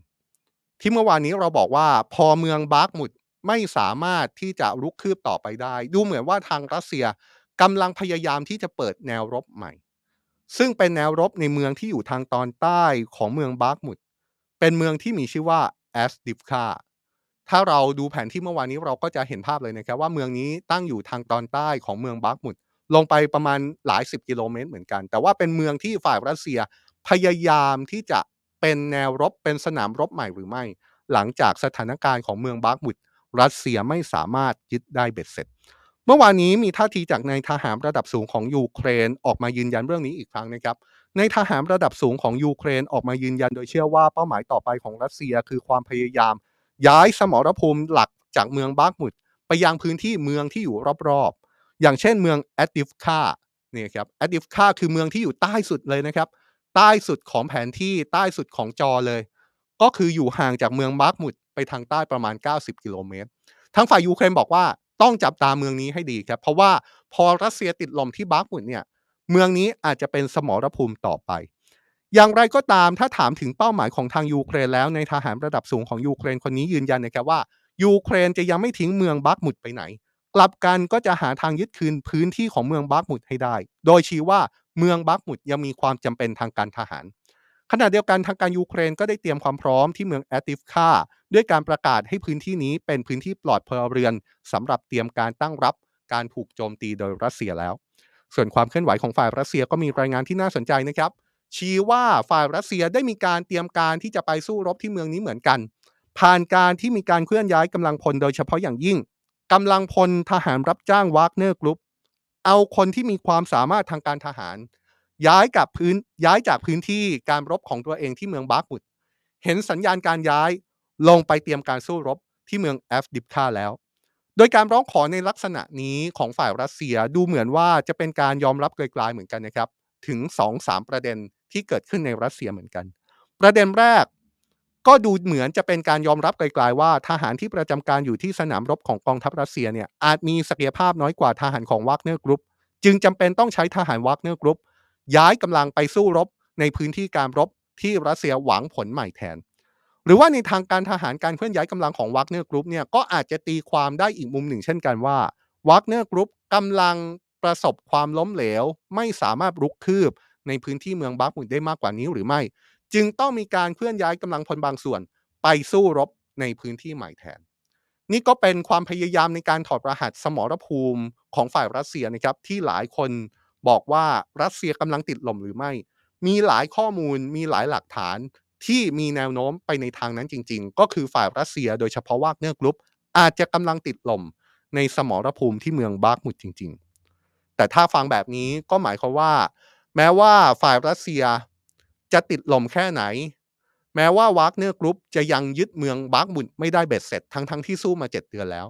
ที่เมื่อวานนี้เราบอกว่าพอเมืองบาร์กมุดไม่สามารถที่จะรุกคืบต่อไปได้ ดูเหมือนว่าทางรัสเซียกำลังพยายามที่จะเปิดแนวรบใหม่ ซึ่งเป็นแนวรบในเมืองที่อยู่ทางตอนใต้ของเมืองบาร์กมุดเป็นเมืองที่มีชื่อว่าแอฟดิฟคาถ้าเราดูแผนที่เมื่อวานนี้เราก็จะเห็นภาพเลยนะครับว่าเมืองนี้ตั้งอยู่ทางตอนใต้ของเมืองบาร์กมุดลงไปประมาณหลายสิบกิโลเมตรเหมือนกัน แต่ว่าเป็นเมืองที่ฝ่ายรัสเซียพยายามที่จะ เป็นแนวรบเป็นสนามรบใหม่หรือไม่ หลังจากสถานการณ์ของเมืองบาร์กมุดรัสเซียไม่สามารถยึดได้เบ็ดเสร็จ เมื่อวานนี้มีท่าทีจากนายทหารระดับสูงของยูเครนออกมายืนยันเรื่องนี้อีกครั้งนะครับนายทหารระดับสูงของยูเครนออกมายืนยันโดยเชื่อว่าเป้าหมายต่อไปของรัสเซียคือความพยายาม ย้ายสมรภูมิหลักจากเมืองบาร์กมุดไปยังพื้นที่เมืองที่อยู่รอบๆ อย่างเช่นเมืองแอฟดิฟคาเนี่ยครับแอฟดิฟคาคือเมืองที่อยู่ใต้สุดเลยนะครับ ใต้สุดของแผนที่ใต้สุดของจอเลย ก็คืออยู่ห่างจากเมืองบาร์กมุดไปทางใต้ประมาณ 90 กิโลเมตรทางฝ่ายยูเครนบอกว่าต้องจับตาเมืองนี้ให้ดีครับ เพราะว่าพอรัสเซียติดลมที่บาร์กมุดเนี่ยเมืองนี้อาจจะเป็นสมรภูมิต่อไป อย่างไรก็ตามถ้าถามถึงเป้าหมายของทางยูเครนแล้วนายทหารระดับสูงของยูเครนคนนี้ยืนยันนะครับว่ายูเครนจะยังไม่ทิ้งเมืองบาร์กมุดไปไหน กลับกันก็จะหาทางยึดคืนพื้นที่ของเมืองบาร์กมุดให้ได้ โดยชี้ว่า เมืองบาร์กมุดยังมีความจำเป็นทางการทหาร ขณะเดียวกันทางการยูเครนก็ได้เตรียมความพร้อมที่เมืองแอฟดิฟคาด้วยการประกาศให้พื้นที่นี้เป็นพื้นที่ปลอดพลเรือนสำหรับเตรียมการตั้งรับการถูกโจมตีโดยรัสเซียแล้ว ส่วนความเคลื่อนไหวของฝ่ายรัสเซียก็มีรายงานที่น่าสนใจนะครับ ชี้ว่าฝ่ายรัสเซียได้มีการเตรียมการที่จะไปสู้รบที่เมืองนี้เหมือนกัน ผ่านการที่มีการเคลื่อนย้ายกำลังพลโดยเฉพาะอย่างยิ่งกำลังพลทหารรับจ้างวากเนอร์กรุ๊ป เอาคนที่มีความสามารถทางการทหาร ย้ายกับพื้นย้ายจากพื้นที่การรบของตัวเองที่เมืองบาคมุตเห็นสัญญาณการย้ายลงไปเตรียมการสู้รบที่เมืองแอฟดิฟคาแล้ว โดยการร้องขอในลักษณะนี้ของฝ่ายรัสเซียดูเหมือนว่าจะเป็นการยอมรับกลายๆเหมือนกันนะครับ ถึง 2-3 ประเด็นที่เกิดขึ้นในรัสเซียเหมือนกัน ประเด็นแรก ก็ดูเหมือนจะเป็นการยอมรับกลายๆว่าทหารที่ประจำการอยู่ที่สนามรบของกองทัพรัสเซียเนี่ยอาจมีศักยภาพน้อยกว่าทหารของวากเนอร์กรุ๊ปจึงจำเป็นต้องใช้ทหารวากเนอร์กรุ๊ปย้ายกำลังไปสู้รบในพื้นที่การรบที่รัสเซียหวังผลใหม่แทน หรือว่าในทางการทหารการเคลื่อนย้ายกำลังของวากเนอร์กรุ๊ปเนี่ยก็อาจจะตีความได้อีกมุมหนึ่งเช่นกันว่าวากเนอร์กรุ๊ปกำลังประสบความล้มเหลว ไม่สามารถรุกคืบในพื้นที่เมืองบาร์กมุดได้มากกว่านี้หรือไม่ จึงต้องมีการเคลื่อนย้ายกำลังพลบางส่วน ไปสู้รบในพื้นที่ใหม่แทน นี่ก็เป็นความพยายามในการถอดรหัสสมรภูมิของฝ่ายรัสเซียนะครับที่หลายคนบอกว่ารัสเซียกำลังติดลมหรือไม่ มีหลายข้อมูลมีหลายหลักฐานที่มีแนวโน้มไปในทางนั้นจริง ๆ ก็คือฝ่ายรัสเซียโดยเฉพาะวากเนอร์กรุ๊ปอาจจะกำลังติดลมในสมรภูมิที่เมืองบาร์กมุดจริง ๆ แต่ถ้าฟังแบบนี้ก็หมายความว่า แม้ว่าฝ่ายรัสเซีย จะติดลมแค่ไหน แม้ว่าวากเนอร์กรุ๊ปจะยังยึดเมืองบาร์กมุนไม่ได้เบ็ดเสร็จทั้งทั้งที่สู้มา7เดือนแล้ว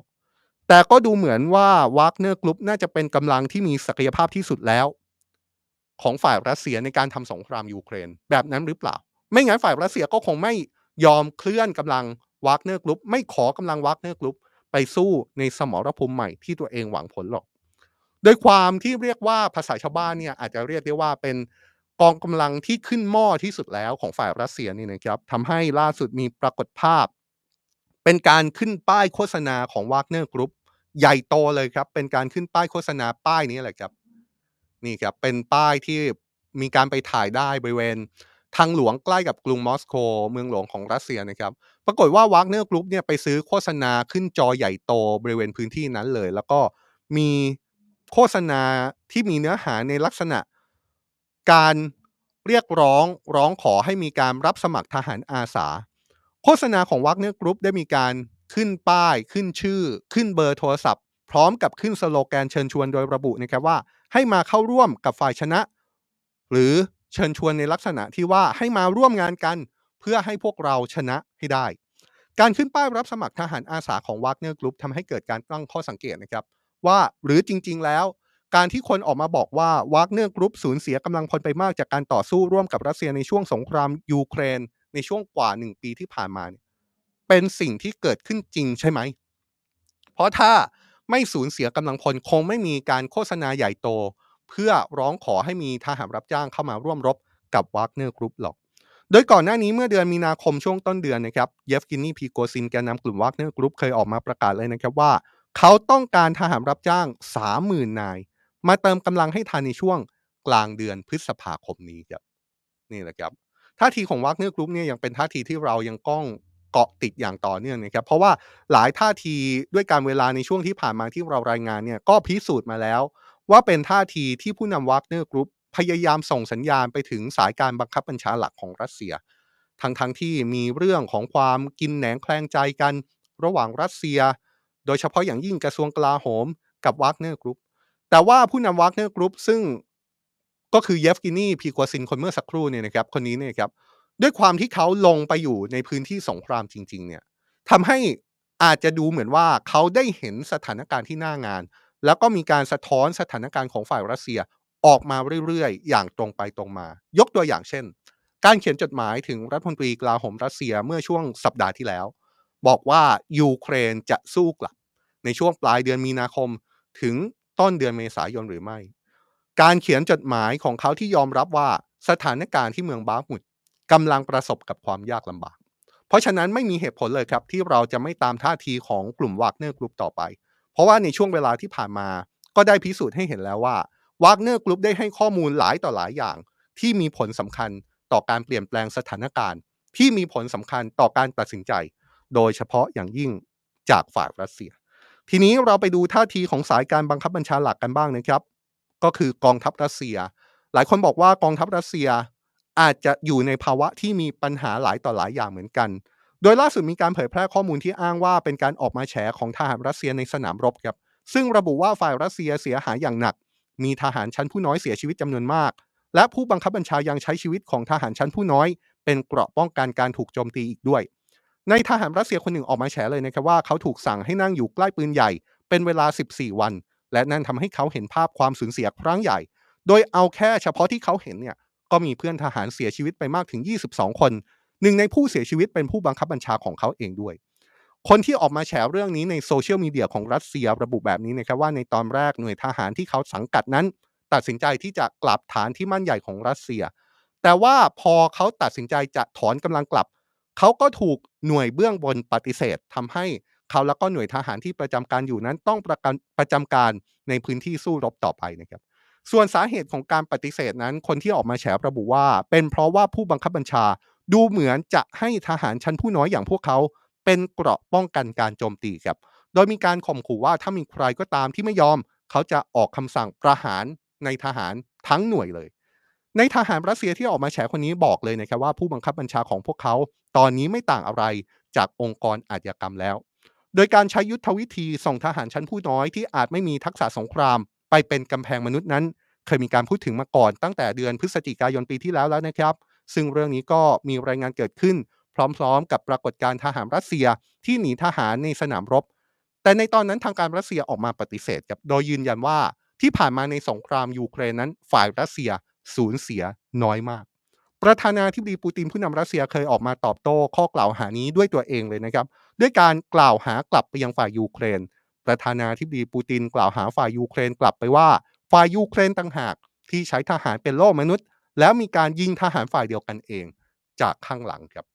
แต่ก็ดูเหมือนว่าวากเนอร์กรุ๊ปน่าจะเป็นกำลังที่มีศักยภาพที่สุดแล้ว ของฝ่ายรัสเซียในการทำสงครามยูเครน แบบนั้นหรือเปล่า ไม่งั้นฝ่ายรัสเซียก็คงไม่ยอมเคลื่อนกำลังวากเนอร์กรุ๊ปไม่ขอกำลังวากเนอร์กรุ๊ปไปสู้ในสมรภูมิใหม่ที่ตัวเองหวังผลหรอก โดยความที่เรียกว่าภาษาชาวบ้านเนี่ยอาจจะเรียกได้ว่าเป็น กองกำลังที่ขึ้นหม้อที่สุดแล้วของฝ่ายรัสเซียนี่นะครับทำให้ล่าสุดมีปรากฏภาพ เป็นการขึ้นป้ายโฆษณาของวากเนอร์กรุ๊ปใหญ่โตเลยครับ เป็นการขึ้นป้ายโฆษณาป้ายนี้แหละครับ นี่ครับ เป็นป้ายที่มีการไปถ่ายได้บริเวณ ทางหลวงใกล้กับกรุงมอสโก เมืองหลวงของรัสเซียนะครับ ปรากฏว่าวากเนอร์กรุ๊ปเนี่ยไปซื้อโฆษณาขึ้นจอใหญ่โตบริเวณพื้นที่นั้นเลย แล้วก็มีโฆษณาที่มีเนื้อหาในลักษณะ การเรียกร้องร้องขอให้มีการรับสมัครทหารอาสา โฆษณาของวากเนอร์กรุ๊ปได้มีการขึ้นป้ายขึ้นชื่อ ขึ้นเบอร์โทรศัพท์ พร้อมกับขึ้นสโลแกนเชิญชวนโดยระบุนะครับว่า ให้มาเข้าร่วมกับฝ่ายชนะ หรือเชิญชวนในลักษณะที่ว่าให้มาร่วมงานกัน เพื่อให้พวกเราชนะให้ได้ การขึ้นป้ายรับสมัครทหารอาสาของวากเนอร์กรุ๊ปทำให้เกิดการตั้งข้อสังเกตนะครับว่าหรือจริง ๆ แล้ว การที่คนออกมาบอกว่าวากเนอร์กรุ๊ปสูญเสียกำลังพลไปมากจากการต่อสู้ร่วมกับรัสเซียในช่วงสงครามยูเครน ในช่วงกว่า1ปีที่ผ่านมาเนี่ยเป็นสิ่งที่เกิดขึ้นจริงใช่ไหม เพราะถ้าไม่สูญเสียกำลังพลคงไม่มีการโฆษณาใหญ่โต เพื่อร้องขอให้มีทหารรับจ้างเข้ามาร่วมรบกับวากเนอร์กรุ๊ปหรอก โดยก่อนหน้านี้เมื่อเดือนมีนาคมช่วงต้นเดือนนะครับ เยฟเกนีพริโกซินแกนนำกลุ่มวากเนอร์กรุ๊ปเคยออกมาประกาศเลยนะครับว่า เขาต้องการทหารรับจ้าง 30,000 นาย มาเติมกำลังให้ทันในช่วงกลางเดือนพฤษภาคมนี้ครับนี่แหละครับท่าทีของวากเนอร์กรุ๊ปเนี่ยยังเป็นท่าทีที่เรายังต้องเกาะติดอย่างต่อเนื่องนะครับ เพราะว่าหลายท่าทีด้วยกาลเวลาในช่วงที่ผ่านมาที่เรารายงานเนี่ยก็พิสูจน์มาแล้ว ว่าเป็นท่าทีที่ผู้นำวากเนอร์กรุ๊ปพยายามส่งสัญญาณไปถึงสายการบังคับบัญชาหลักของรัสเซีย ทั้งทั้งที่มีเรื่องของความกินแหนงแคลงใจกัน ระหว่างรัสเซีย โดยเฉพาะอย่างยิ่งกระทรวงกลาโหม กับวากเนอร์กรุ๊ป แต่ว่าผู้นำวากเนอร์กรุ๊ปซึ่งก็คือเยฟเกนีพริโกซินคนเมื่อสักครู่เนี่ยนะครับคนนี้เนี่ยครับด้วยความที่เขาลงไปอยู่ในพื้นที่สงครามจริง ๆ เนี่ยทำให้อาจจะดูเหมือนว่าเขาได้เห็นสถานการณ์ที่หน้างาน แล้วก็มีการสะท้อนสถานการณ์ของฝ่ายรัสเซียออกมาเรื่อยๆ อย่างตรงไปตรงมา ยกตัวอย่างเช่น การเขียนจดหมายถึงรัฐมนตรีกลาโหมรัสเซียเมื่อช่วงสัปดาห์ที่แล้ว บอกว่ายูเครนจะสู้กลับ ในช่วงปลายเดือนมีนาคมถึง ต้นเดือนเมษายนหรือไม่ การเขียนจดหมายของเขาที่ยอมรับว่าสถานการณ์ที่เมืองบาคมุตกำลังประสบกับความยากลำบาก เพราะฉะนั้นไม่มีเหตุผลเลยครับที่เราจะไม่ตามท่าทีของกลุ่มวากเนอร์กรุ๊ปต่อไป เพราะว่าในช่วงเวลาที่ผ่านมาก็ได้พิสูจน์ให้เห็นแล้วว่าวากเนอร์กรุ๊ปได้ให้ข้อมูลหลายต่อหลายอย่าง ที่มีผลสำคัญต่อการเปลี่ยนแปลงสถานการณ์ ที่มีผลสำคัญต่อการตัดสินใจ โดยเฉพาะอย่างยิ่งจากฝ่ายรัสเซีย ทีนี้เราไปดูท่าทีของสายการบังคับบัญชาหลักกันบ้างนะครับ ก็คือกองทัพรัสเซีย หลายคนบอกว่ากองทัพรัสเซียอาจจะอยู่ในภาวะที่มีปัญหาหลายต่อหลายอย่างเหมือนกัน โดยล่าสุดมีการเผยแพร่ข้อมูลที่อ้างว่าเป็นการออกมาแฉของทหารรัสเซียในสนามรบครับ ซึ่งระบุว่าฝ่ายรัสเซียเสียหายอย่างหนัก มีทหารชั้นผู้น้อยเสียชีวิตจำนวนมาก และผู้บังคับบัญชายังใช้ชีวิตของทหารชั้นผู้น้อย เป็นเกราะป้องกันการถูกโจมตีอีกด้วย ในทหารรัสเซียคนหนึ่งออกมาแฉเลยนะครับว่าเขาถูกสั่งให้นั่งอยู่ใกล้ปืนใหญ่ เป็นเวลา 14 วัน และนั่นทำให้เขาเห็นภาพความสูญเสียครั้งใหญ่ โดยเอาแค่เฉพาะที่เขาเห็นเนี่ยก็มีเพื่อนทหารเสียชีวิตไปมากถึง 22 คน หนึ่งในผู้เสียชีวิตเป็นผู้บังคับบัญชาของเขาเองด้วย คนที่ออกมาแฉเรื่องนี้ในโซเชียลมีเดียของรัสเซียระบุแบบนี้นะครับว่าในตอนแรกหน่วยทหารที่เขาสังกัดนั้น ตัดสินใจที่จะกลับฐานที่มั่นใหญ่ของรัสเซีย แต่ว่าพอเขาตัดสินใจจะถอนกำลังกลับ เขาก็ถูกหน่วยเบื้องบนปฏิเสธทำให้เขาแล้วก็หน่วยทหารที่ประจำการอยู่นั้นต้องประกันประจำการในพื้นที่สู้รบต่อไปนะครับ ส่วนสาเหตุของการปฏิเสธนั้น คนที่ออกมาแฉระบุว่า เป็นเพราะว่าผู้บังคับบัญชาดูเหมือนจะให้ทหารชั้นผู้น้อยอย่างพวกเขา เป็นเกราะป้องกันการโจมตีครับ โดยมีการข่มขู่ว่าถ้ามีใครก็ตามที่ไม่ยอม เขาจะออกคำสั่งประหารในทหารทั้งหน่วยเลย ในทหารรัสเซียที่ออกมาแฉคนนี้บอกเลยนะครับว่าผู้บังคับบัญชาของพวกเขา ตอนนี้ไม่ต่างอะไรจากองค์กรอาชญากรรมแล้ว โดยการใช้ยุทธวิธีส่งทหารชั้นผู้น้อยที่อาจไม่มีทักษะสงคราม ไปเป็นกำแพงมนุษย์นั้น เคยมีการพูดถึงมาก่อนตั้งแต่เดือนพฤศจิกายนปีที่แล้วแล้วนะครับ ซึ่งเรื่องนี้ก็มีรายงานเกิดขึ้น พร้อมๆ กับปรากฏการณ์ทหารรัสเซียที่หนีทหารในสนามรบ แต่ในตอนนั้นทางการรัสเซียออกมาปฏิเสธครับโดยยืนยันว่าที่ผ่านมาในสงครามยูเครนนั้นฝ่ายรัสเซียสูญเสียน้อยมาก ประธานาธิบดีปูตินผู้นำรัสเซียเคยออกมาตอบโต้ข้อกล่าวหานี้ด้วยตัวเองเลยนะครับ ด้วยการกล่าวหากลับไปยังฝ่ายยูเครน ประธานาธิบดีปูตินกล่าวหาฝ่ายยูเครนกลับไปว่า ฝ่ายยูเครนต่างหากที่ใช้ทหารเป็นโล่มนุษย์ แล้วมีการยิงทหารฝ่ายเดียวกันเองจากข้างหลังครับ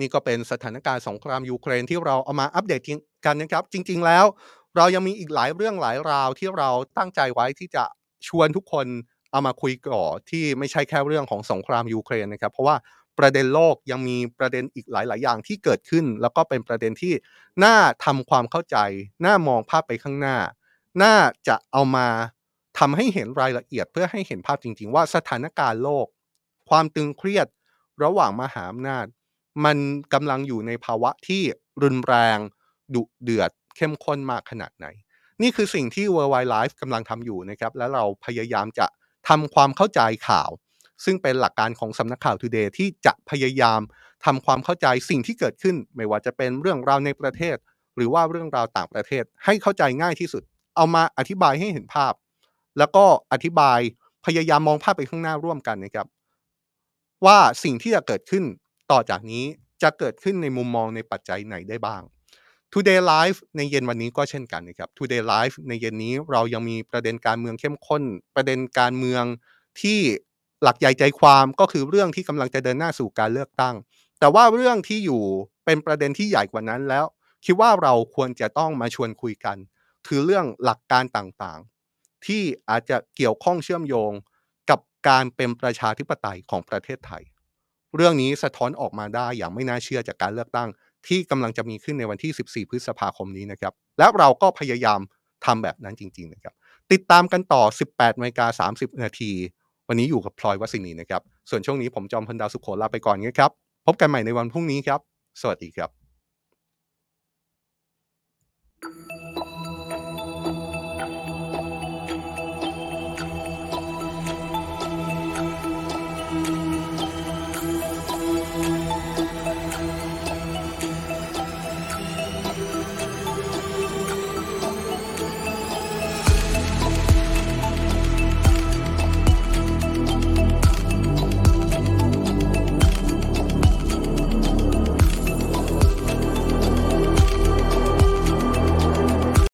นี่ก็เป็นสถานการณ์สงครามยูเครนที่เราเอามาอัปเดตกันนะครับ จริง ๆ แล้ว เรายังมีอีกหลายเรื่องหลายราวที่เราตั้งใจไว้ที่จะชวนทุกคน เอามาคุยก่อที่ไม่ใช่แค่เรื่องของสงครามยูเครนนะครับ เพราะว่าประเด็นโลกยังมีประเด็นอีกหลาย ๆ อย่างที่เกิดขึ้น แล้วก็เป็นประเด็นที่น่าทำความเข้าใจ น่ามองภาพไปข้างหน้า น่าจะเอามาทำให้เห็นรายละเอียดเพื่อให้เห็นภาพจริง ๆ ว่าสถานการณ์โลก ความตึงเครียดระหว่างมหาอำนาจ มันกำลังอยู่ในภาวะที่รุนแรงดุเดือด เข้มข้นมากขนาดไหน นี่คือสิ่งที่ World Wide Life กำลังทำอยู่นะครับ และเราพยายามจะ ทำความเข้าใจข่าว ซึ่งเป็นหลักการของสำนักข่าว Today ที่จะพยายามทำความเข้าใจสิ่งที่เกิดขึ้น ไม่ว่าจะเป็นเรื่องราวในประเทศ หรือว่าเรื่องราวต่างประเทศ ให้เข้าใจง่ายที่สุด เอามาอธิบายให้เห็นภาพ แล้วก็อธิบายพยายามมองภาพไปข้างหน้าร่วมกันนะครับ ว่าสิ่งที่จะเกิดขึ้นต่อจากนี้จะเกิดขึ้นในมุมมองในปัจจัยไหนได้บ้าง Today Live ในเย็นวันนี้ก็เช่นกันนะครับ Today Live ในเย็นนี้เรายังมีประเด็นการเมืองเข้มข้น ประเด็นการเมืองที่หลักใหญ่ใจความก็คือเรื่องที่กำลังจะเดินหน้าสู่การเลือกตั้ง แต่ว่าเรื่องที่อยู่เป็นประเด็นที่ใหญ่กว่านั้นแล้ว คิดว่าเราควรจะต้องมาชวนคุยกัน คือเรื่องหลักการต่างๆ ที่อาจจะเกี่ยวข้องเชื่อมโยงกับการเป็นประชาธิปไตยของประเทศไทย เรื่องนี้สะท้อนออกมาได้อย่างไม่น่าเชื่อจากการเลือกตั้ง ที่กำลังจะมีขึ้นในวันที่ 14 พฤษภาคมนี้นะครับ และเราก็พยายามทำแบบนั้นจริง ๆ นะครับ ติดตามกันต่อ 18นาฬิกา30 นาที วันนี้อยู่กับพลอยวัสินีนะครับ ส่วนช่วงนี้ผมจอมพันดาวสุขโขลาไปก่อนนะครับ พบกันใหม่ในวันพรุ่งนี้ครับ สวัสดีครับ